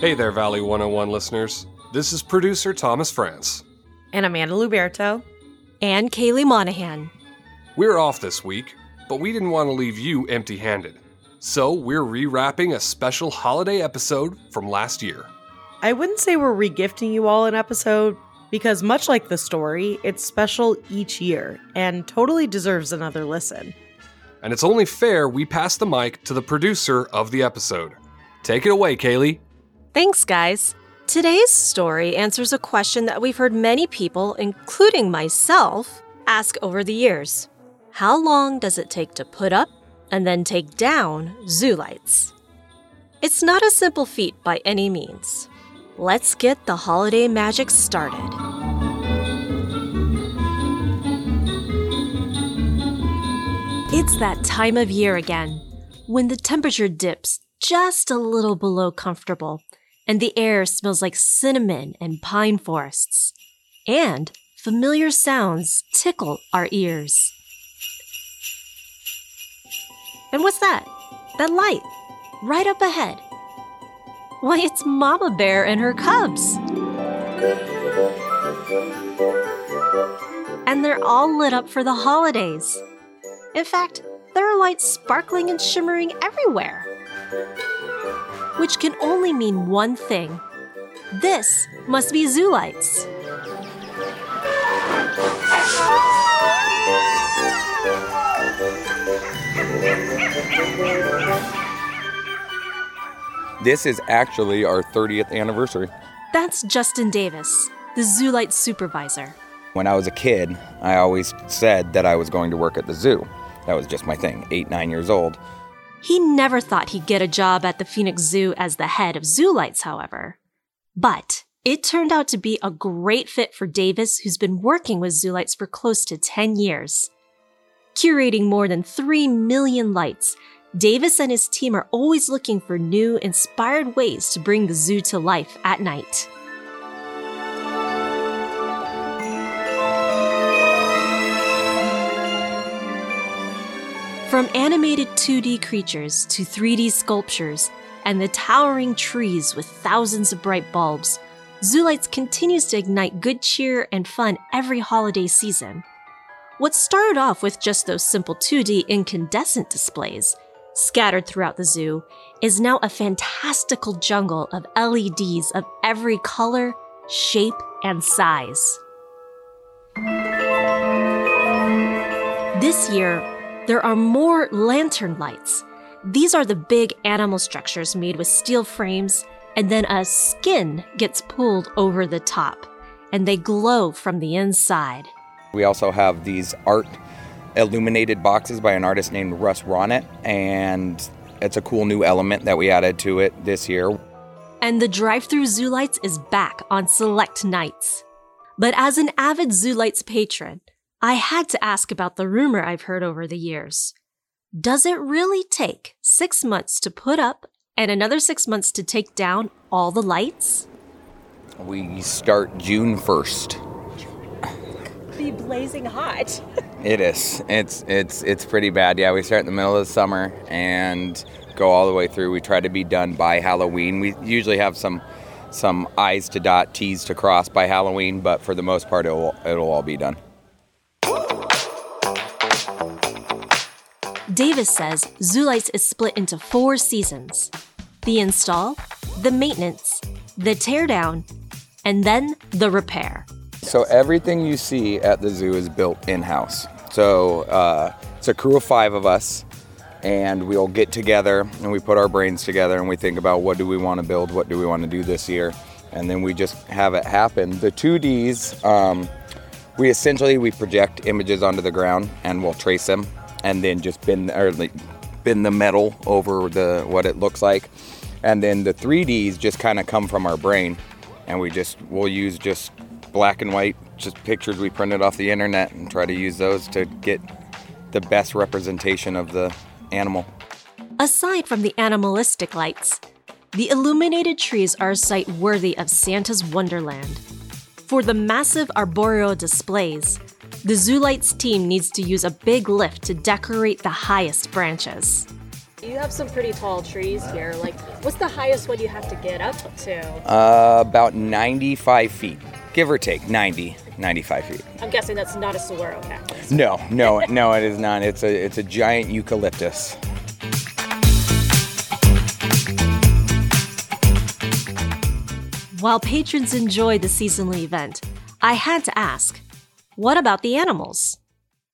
Hey there, Valley 101 listeners. This is producer Thomas France. And Amanda Luberto. And Kaylee Monahan. We're off this week, but we didn't want to leave you empty handed. So we're rewrapping a special holiday episode from last year. I wouldn't say we're regifting you all an episode, because much like the story, it's special each year and totally deserves another listen. And it's only fair we pass the mic to the producer of the episode. Take it away, Kaylee. Thanks, guys. Today's story answers a question that we've heard many people, including myself, ask over the years How long does it take to put up and then take down zoo lights? It's not a simple feat by any means. Let's get the holiday magic started. It's that time of year again, when the temperature dips just a little below comfortable, and the air smells like cinnamon and pine forests, and familiar sounds tickle our ears. And what's that? That light, right up ahead. Why, it's Mama Bear and her cubs. And they're all lit up for the holidays. In fact, there are lights sparkling and shimmering everywhere. Which can only mean one thing this must be zoo lights. This is actually our 30th anniversary. That's Justin Davis, the Zoo Light supervisor. When I was a kid, I always said that I was going to work at the zoo. That was just my thing, eight, nine years old. He never thought he'd get a job at the Phoenix Zoo as the head of Zoo Lights, however. But it turned out to be a great fit for Davis, who's been working with Zoo Lights for close to 10 years. Curating more than 3 million lights, Davis and his team are always looking for new, inspired ways to bring the zoo to life at night. From animated 2D creatures to 3D sculptures and the towering trees with thousands of bright bulbs, Zoo Lights continues to ignite good cheer and fun every holiday season. What started off with just those simple 2D incandescent displays scattered throughout the zoo, is now a fantastical jungle of LEDs of every color, shape, and size. This year, there are more lantern lights. These are the big animal structures made with steel frames, and then a skin gets pulled over the top, and they glow from the inside. We also have these art illuminated boxes by an artist named Russ Ronnet, and it's a cool new element that we added to it this year. And the drive through Zoo Lights is back on select nights. But as an avid Zoo Lights patron, I had to ask about the rumor I've heard over the years. Does it really take six months to put up and another six months to take down all the lights? We start June 1st. Be blazing hot. It is. It's it's it's pretty bad. Yeah, we start in the middle of the summer and go all the way through. We try to be done by Halloween. We usually have some some I's to dot, T's to cross by Halloween, but for the most part, it'll it'll all be done. Davis says Zoo Lights is split into four seasons the install, the maintenance, the teardown, and then the repair. So everything you see at the zoo is built in house. So uh, it's a crew of five of us, and we'll get together and we put our brains together and we think about what do we want to build, what do we want to do this year, and then we just have it happen. The 2Ds, um, we essentially we project images onto the ground and we'll trace them, and then just bend or like, bend the metal over the what it looks like, and then the 3Ds just kind of come from our brain, and we just we'll use just black and white, just pictures we printed off the internet and try to use those to get the best representation of the animal. Aside from the animalistic lights, the illuminated trees are a sight worthy of Santa's Wonderland. For the massive arboreal displays, the Zoo Lights team needs to use a big lift to decorate the highest branches. You have some pretty tall trees here. Like, what's the highest one you have to get up to? Uh, about 95 feet, give or take 90, 95 feet. I'm guessing that's not a saguaro cactus. No, no, no, it is not. It's a it's a giant eucalyptus. While patrons enjoy the seasonal event, I had to ask, what about the animals?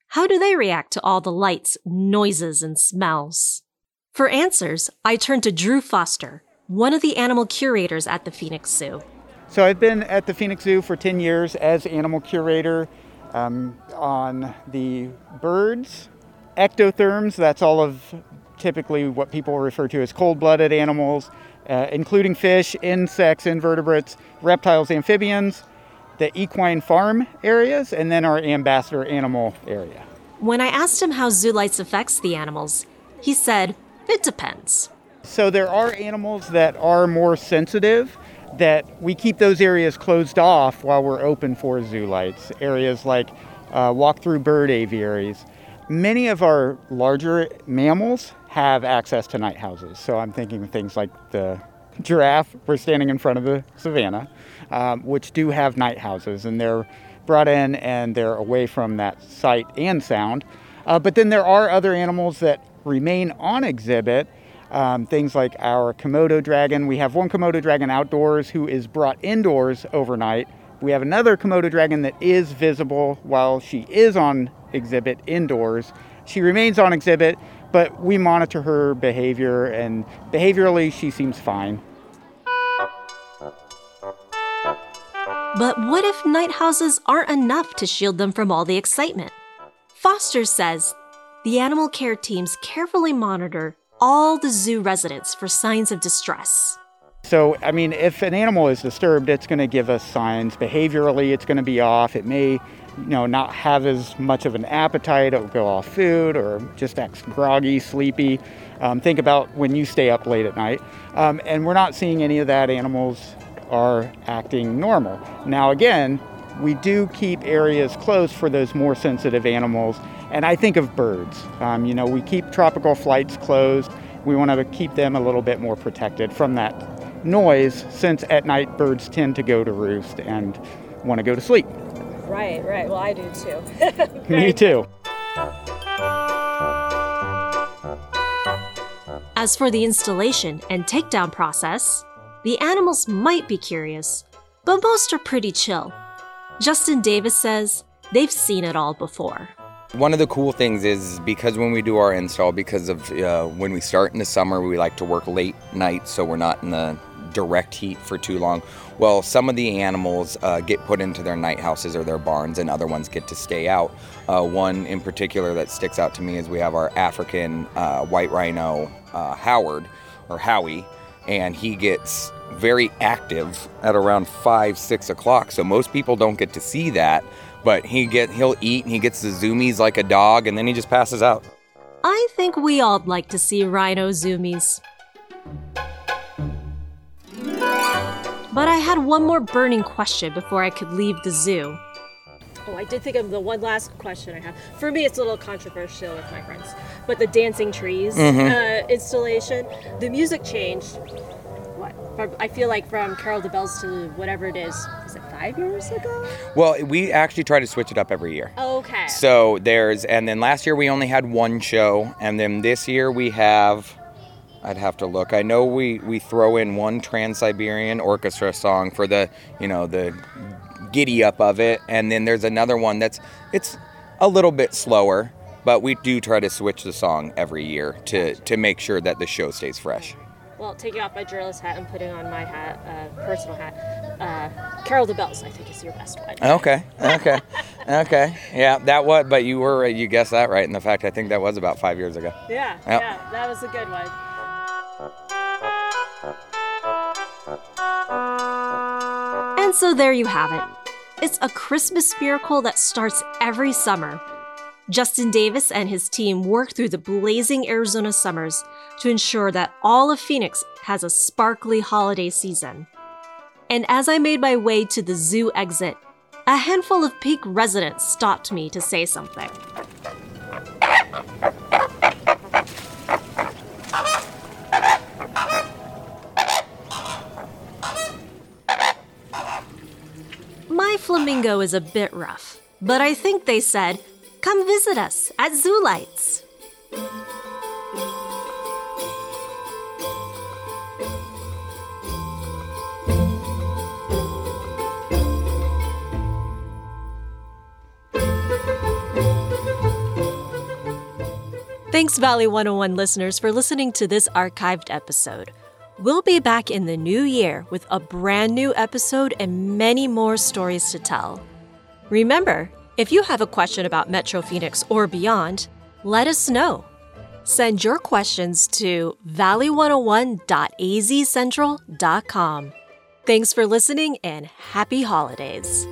How do they react to all the lights, noises, and smells? For answers, I turn to Drew Foster, one of the animal curators at the Phoenix Zoo. So I've been at the Phoenix Zoo for 10 years as animal curator um, on the birds, ectotherms, that's all of typically what people refer to as cold blooded animals, uh, including fish, insects, invertebrates, reptiles, amphibians, the equine farm areas, and then our ambassador animal area. When I asked him how zoo lights affects the animals, he said, it depends. So there are animals that are more sensitive that we keep those areas closed off while we're open for zoo lights. Areas like uh, walk-through bird aviaries. Many of our larger mammals have access to night houses. So I'm thinking of things like the giraffe. We're standing in front of the savannah, um, which do have night houses, and they're brought in and they're away from that sight and sound. Uh, but then there are other animals that remain on exhibit. Um, things like our Komodo dragon. We have one Komodo dragon outdoors who is brought indoors overnight. We have another Komodo dragon that is visible while she is on exhibit indoors. She remains on exhibit, but we monitor her behavior, and behaviorally, she seems fine. But what if night houses aren't enough to shield them from all the excitement? Foster says the animal care teams carefully monitor all the zoo residents for signs of distress. So, I mean, if an animal is disturbed, it's going to give us signs. Behaviorally, it's going to be off. It may, you know, not have as much of an appetite. It'll go off food or just act groggy, sleepy. Um, think about when you stay up late at night. Um, and we're not seeing any of that. Animals are acting normal. Now, again, we do keep areas closed for those more sensitive animals. And I think of birds. Um, you know, we keep tropical flights closed. We want to keep them a little bit more protected from that noise since at night birds tend to go to roost and want to go to sleep. Right, right. Well, I do too. Me too. As for the installation and takedown process, the animals might be curious, but most are pretty chill. Justin Davis says they've seen it all before. One of the cool things is because when we do our install, because of uh, when we start in the summer, we like to work late nights so we're not in the direct heat for too long. Well, some of the animals uh, get put into their night houses or their barns, and other ones get to stay out. Uh, one in particular that sticks out to me is we have our African uh, white rhino, uh, Howard, or Howie, and he gets very active at around five, six o'clock. So most people don't get to see that, but he get he'll eat and he gets the zoomies like a dog, and then he just passes out. I think we all'd like to see rhino zoomies. But I had one more burning question before I could leave the zoo. Oh, I did think of the one last question I have. For me, it's a little controversial with my friends, but the dancing trees Mhm. uh, installation, the music changed. What? From, I feel like from Carol the Bells to whatever it is. Is it five years ago? Well, we actually try to switch it up every year. Okay. So there's, and then last year we only had one show, and then this year we have. I'd have to look. I know we we throw in one Trans Siberian Orchestra song for the you know the giddy up of it, and then there's another one that's it's a little bit slower, but we do try to switch the song every year to to make sure that the show stays fresh. Well, taking off my journalist hat and putting on my hat, uh, personal hat, uh, Carol the Bells, I think is your best one. Okay, okay, okay. Yeah, that was. But you were you guessed that right. And the fact, I think that was about five years ago. Yeah, Yep. yeah, that was a good one. And so there you have it. It's a Christmas miracle that starts every summer. Justin Davis and his team work through the blazing Arizona summers to ensure that all of Phoenix has a sparkly holiday season. And as I made my way to the zoo exit, a handful of peak residents stopped me to say something. Flamingo is a bit rough, but I think they said, come visit us at Zoo Lights. Thanks, Valley 101 listeners, for listening to this archived episode. We'll be back in the new year with a brand new episode and many more stories to tell. Remember, if you have a question about Metro Phoenix or beyond, let us know. Send your questions to valley101.azcentral.com. Thanks for listening and happy holidays.